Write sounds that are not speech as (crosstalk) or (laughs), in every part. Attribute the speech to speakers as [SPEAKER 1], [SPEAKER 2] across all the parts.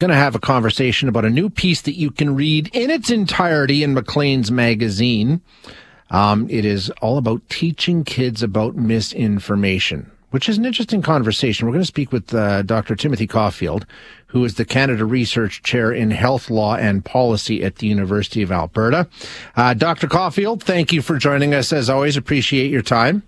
[SPEAKER 1] going to have a conversation about a new piece that you can read in its entirety in Maclean's magazine. Um, it is all about teaching kids about misinformation, which is an interesting conversation. We're going to speak with uh, Dr. Timothy Caulfield, who is the Canada Research Chair in Health Law and Policy at the University of Alberta. Uh, Dr. Caulfield, thank you for joining us. As always, appreciate your time.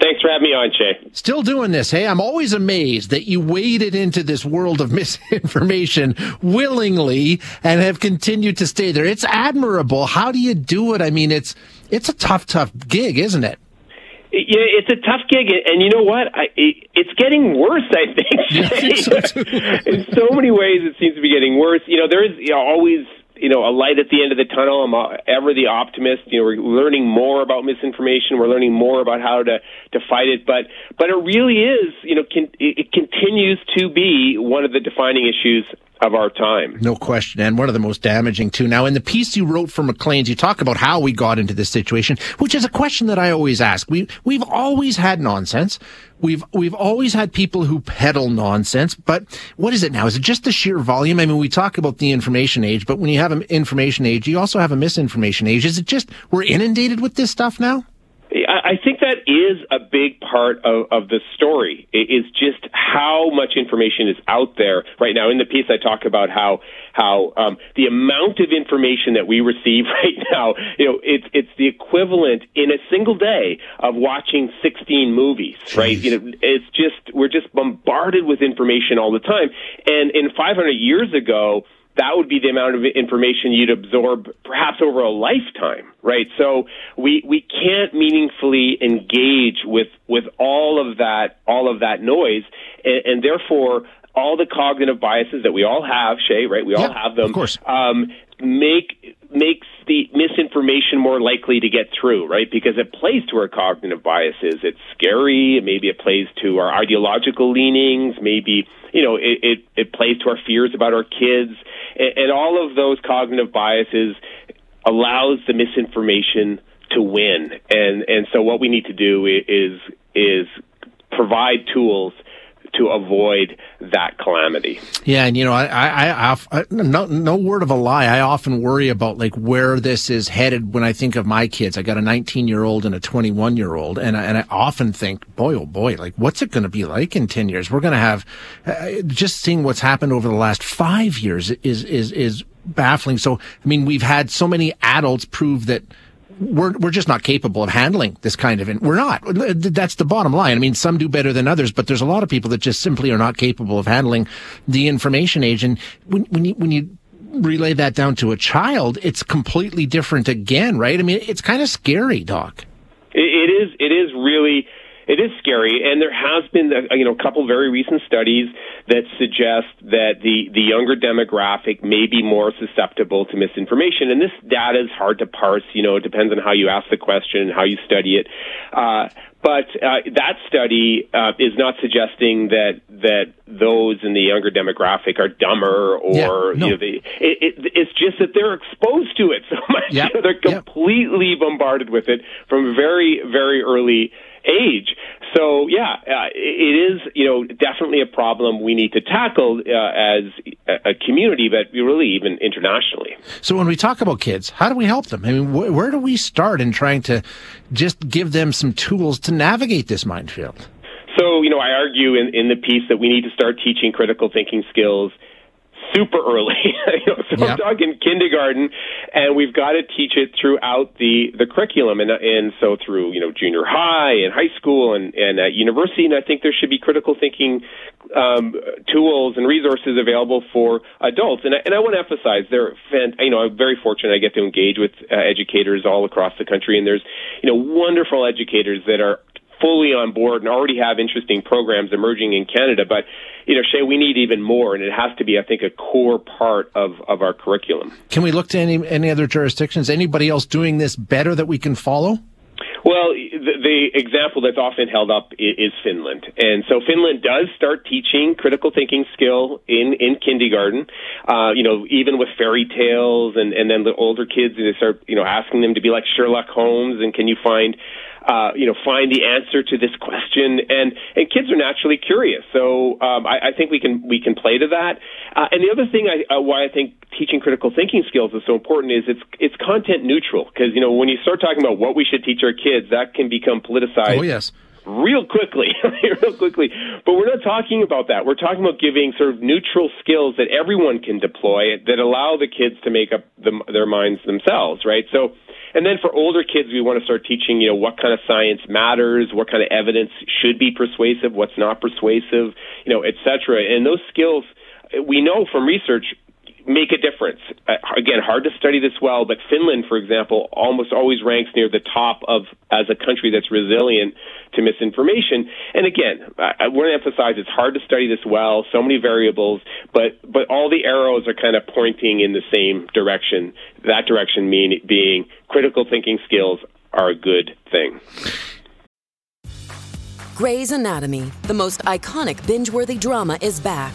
[SPEAKER 2] Thanks for having me on, Shay.
[SPEAKER 1] Still doing this, hey? I'm always amazed that you waded into this world of (laughs) misinformation willingly and have continued to stay there. It's admirable. How do you do it? I mean, it's it's a tough, tough gig, isn't it?
[SPEAKER 2] Yeah, it's a tough gig, and you know what? I, it, it's getting worse. I think. (laughs)
[SPEAKER 1] Yeah, I think so
[SPEAKER 2] In so many ways, it seems to be getting worse. You know, there is you know, always you know a light at the end of the tunnel. I'm ever the optimist. You know, we're learning more about misinformation. We're learning more about how to to fight it. But but it really is you know con- it continues to be one of the defining issues of our time.
[SPEAKER 1] No question. And one of the most damaging too. Now, in the piece you wrote for Maclean's, you talk about how we got into this situation, which is a question that I always ask. We, we've always had nonsense. We've, we've always had people who peddle nonsense, but what is it now? Is it just the sheer volume? I mean, we talk about the information age, but when you have an information age, you also have a misinformation age. Is it just we're inundated with this stuff now?
[SPEAKER 2] I think that is a big part of, of the story. It is just how much information is out there right now. In the piece, I talk about how how um, the amount of information that we receive (laughs) right now, you know, it's it's the equivalent in a single day of watching 16 movies, Jeez. right? You know, it's just we're just bombarded with information all the time. And in 500 years ago that would be the amount of information you'd absorb perhaps over a lifetime, right? So we we can't meaningfully engage with with all of that all of that noise, and, and therefore all the cognitive biases that we all have, Shay, right? We all have them.
[SPEAKER 1] Of course.
[SPEAKER 2] Um, make makes the misinformation more likely to get through, right? Because it plays to our cognitive biases. It's scary. Maybe it plays to our ideological leanings. Maybe you know it it, it plays to our fears about our kids, and, and all of those cognitive biases allows the misinformation to win. And and so what we need to do is is provide tools to avoid that calamity.
[SPEAKER 1] Yeah, and you know, I, I, I, no, no word of a lie. I often worry about like where this is headed when I think of my kids. I got a 19 year old and a 21 year old, and I, and I often think, boy, oh boy, like what's it going to be like in 10 years? We're going to have uh, just seeing what's happened over the last five years is is is baffling. So, I mean, we've had so many adults prove that we're we're just not capable of handling this kind of. We're not. That's the bottom line. I mean, some do better than others, but there's a lot of people that just simply are not capable of handling the information age. And when when you when you relay that down to a child, it's completely different again, right? I mean, it's kind of scary, Doc.
[SPEAKER 2] It is. It is really it is scary, and there has been uh, you know a couple very recent studies that suggest that the the younger demographic may be more susceptible to misinformation. And this data is hard to parse. You know, it depends on how you ask the question and how you study it. Uh, but uh, that study uh, is not suggesting that that those in the younger demographic are dumber or
[SPEAKER 1] yeah, no.
[SPEAKER 2] you know they, it, it, it's just that they're exposed to it so (laughs) much. You they're completely yeah. bombarded with it from very very early age. So yeah, uh, it is you know definitely a problem we need to tackle uh, as a community, but really even internationally.
[SPEAKER 1] So when we talk about kids, how do we help them? I mean, wh- where do we start in trying to just give them some tools to navigate this minefield?
[SPEAKER 2] So you know, I argue in, in the piece that we need to start teaching critical thinking skills super early. (laughs) you know, so yep. I'm talking kindergarten, and we've got to teach it throughout the the curriculum, and and so through you know junior high and high school and and at university. And I think there should be critical thinking um, tools and resources available for adults. And I, and I want to emphasize, they're fan, you know I'm very fortunate. I get to engage with uh, educators all across the country, and there's you know wonderful educators that are fully on board and already have interesting programs emerging in Canada. But you know, Shay, we need even more, and it has to be, I think, a core part of, of our curriculum.
[SPEAKER 1] Can we look to any any other jurisdictions? Anybody else doing this better that we can follow?
[SPEAKER 2] Well, the, the example that's often held up is, is Finland, and so Finland does start teaching critical thinking skill in in kindergarten. Uh, you know, even with fairy tales, and and then the older kids they start you know asking them to be like Sherlock Holmes, and can you find uh, you know, find the answer to this question. And and kids are naturally curious, so um, I, I think we can we can play to that. Uh, and the other thing I, uh, why I think teaching critical thinking skills is so important is it's it's content neutral because you know when you start talking about what we should teach our kids, that can become politicized.
[SPEAKER 1] Oh yes
[SPEAKER 2] real quickly, (laughs) real quickly. But we're not talking about that. We're talking about giving sort of neutral skills that everyone can deploy that allow the kids to make up the, their minds themselves, right? So and then for older kids, we want to start teaching, you know, what kind of science matters, what kind of evidence should be persuasive, what's not persuasive, you know, et cetera. And those skills, we know from research, make a difference. Uh, again, hard to study this well, but Finland, for example, almost always ranks near the top of as a country that's resilient to misinformation. And again, I, I want to emphasize it's hard to study this well, so many variables, but but all the arrows are kind of pointing in the same direction. That direction mean, being critical thinking skills are a good thing.
[SPEAKER 3] Grey's Anatomy, the most iconic binge-worthy drama, is back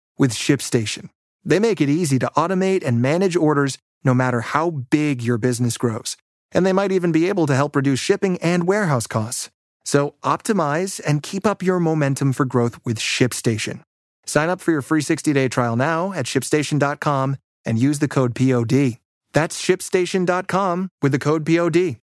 [SPEAKER 4] with ShipStation. They make it easy to automate and manage orders no matter how big your business grows. And they might even be able to help reduce shipping and warehouse costs. So optimize and keep up your momentum for growth with ShipStation. Sign up for your free 60-day trial now at shipstation.com and use the code POD. That's shipstation.com with the code POD.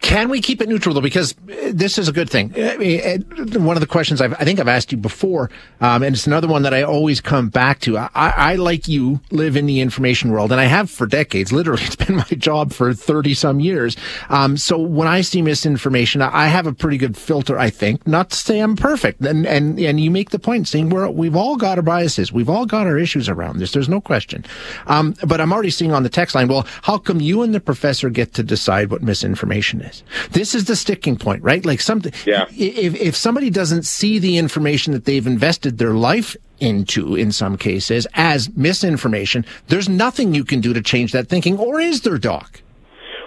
[SPEAKER 1] Can we keep it neutral though? Because uh, this is a good thing. Mean, uh, one of the questions I've, i think I've asked you before, um, and it's another one that I always come back to. I, I, like you, live in the information world, and I have for decades. (laughs) Literally, it's been my job for thirty some years. Um, so when I see misinformation, I have a pretty good filter. I think, not to say I'm perfect, and and and you make the point saying we're we've all got our biases, we've all got our issues around this. There's no question. Um, but I'm already seeing on the text line. Well, how come you and the professor get to decide what misinformation is? Is. This is the sticking point, right? Like something,
[SPEAKER 2] yeah.
[SPEAKER 1] if, if somebody doesn't see the information that they've invested their life into in some cases as misinformation, there's nothing you can do to change that thinking, or is there, Doc?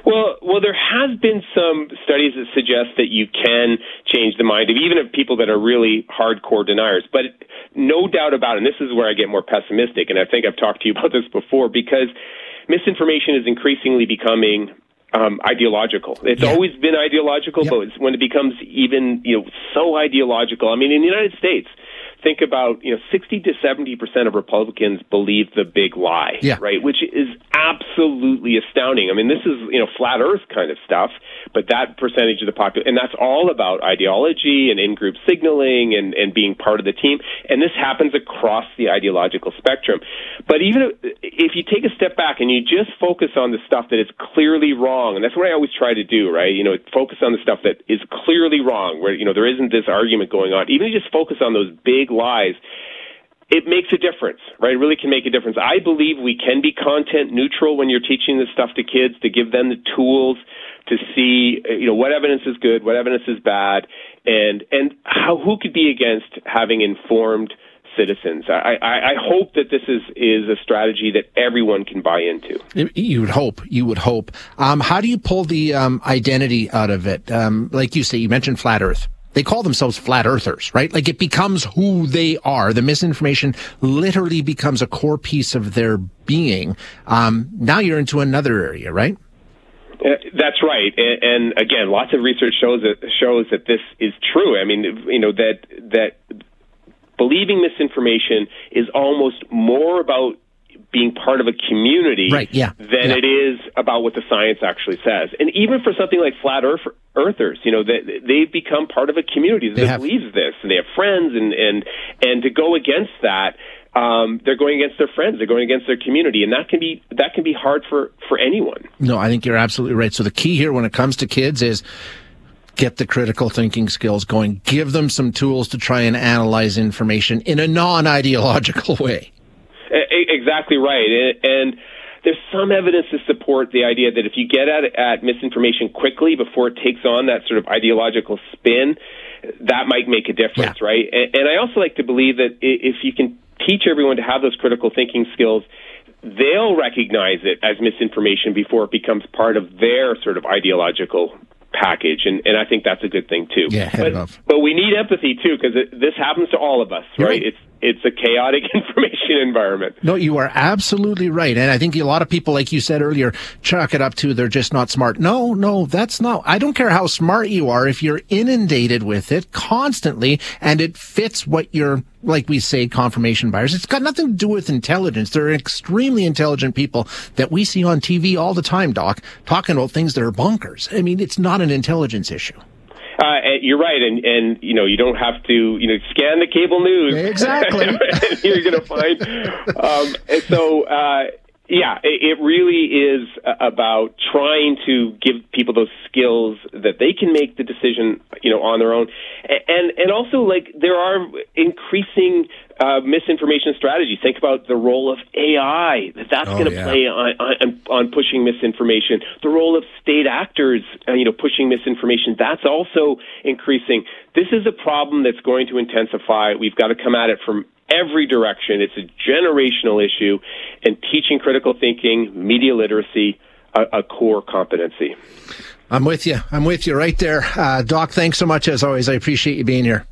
[SPEAKER 2] Well, well, there has been some studies that suggest that you can change the mind of even of people that are really hardcore deniers. But no doubt about it, and this is where I get more pessimistic, and I think I've talked to you about this before, because misinformation is increasingly becoming um, ideological. It's yeah. always been ideological, yep. but when it becomes even you know so ideological. I mean, in the United States, think about you know 60 to 70 percent of Republicans believe the big lie,
[SPEAKER 1] yeah.
[SPEAKER 2] right? Which is absolutely astounding. I mean, this is you know flat Earth kind of stuff, but that percentage of the population, and that's all about ideology and in-group signaling and and being part of the team. And this happens across the ideological spectrum. But even if you take a step back and you just focus on the stuff that is clearly wrong, and that's what I always try to do, right? You know, focus on the stuff that is clearly wrong, where you know there isn't this argument going on. Even just focus on those big lies, it makes a difference, right? It really can make a difference. I believe we can be content neutral when you're teaching this stuff to kids to give them the tools to see, you know, what evidence is good, what evidence is bad, and and how who could be against having informed citizens. I, I, I, hope that this is, is a strategy that everyone can buy into.
[SPEAKER 1] You would hope. You would hope. Um, how do you pull the um, identity out of it? Um, like you say, you mentioned flat Earth. They call themselves flat earthers, right? Like it becomes who they are. The misinformation literally becomes a core piece of their being. Um, now you're into another area, right?
[SPEAKER 2] Uh, that's right, and, and, again, lots of research shows that shows that this is true. I mean, you know that that believing misinformation is almost more about being part of a community
[SPEAKER 1] right, yeah,
[SPEAKER 2] than
[SPEAKER 1] yeah.
[SPEAKER 2] it is about what the science actually says. And even for something like flat earth, earthers, you know, they, they've become part of a community that
[SPEAKER 1] have,
[SPEAKER 2] believes this, and they have friends, and and and to go against that. Um, they're going against their friends. They're going against their community, and that can be that can be hard for for anyone.
[SPEAKER 1] No, I think you're absolutely right. So the key here, when it comes to kids, is get the critical thinking skills going. Give them some tools to try and analyze information in a non-ideological (laughs) way.
[SPEAKER 2] Exactly right, and there's some evidence to support the idea that if you get at, at misinformation quickly before it takes on that sort of ideological spin, that might make a difference,
[SPEAKER 1] yeah.
[SPEAKER 2] right? And, and I also like to believe that if you can teach everyone to have those critical thinking skills, they'll recognize it as misinformation before it becomes part of their sort of ideological package, and, and I think that's a good thing too.
[SPEAKER 1] Yeah,
[SPEAKER 2] but, but we need empathy too because this happens to all of us, right? right? It's it's a chaotic (laughs) information environment.
[SPEAKER 1] No, you are absolutely right. And I think a lot of people, like you said earlier, chalk it up to they're just not smart. No, no, that's not. I don't care how smart you are if you're inundated with it constantly and it fits what you're, like we say, confirmation bias. It's got nothing to do with intelligence. There are extremely intelligent people that we see on TV all the time, Doc, talking about things that are bonkers. I mean, it's not an intelligence issue.
[SPEAKER 2] Uh, you're right, and and you know you don't have to you know scan the cable news
[SPEAKER 1] exactly. (laughs)
[SPEAKER 2] you're going to find. Um, and so uh, yeah, it, it really is about trying to give people those skills that they can make the decision, you know, on their own, and and also like there are increasing uh, misinformation strategies. Think about the role of AI that that's oh, going to yeah. play on, on on pushing misinformation. The role of state actors, uh, you know, pushing misinformation. That's also increasing. This is a problem that's going to intensify. We've got to come at it from every direction. It's a generational issue, and teaching critical thinking, media literacy, a, a core competency.
[SPEAKER 1] I'm with you. I'm with you right there. Uh, Doc, thanks so much as always. I appreciate you being here.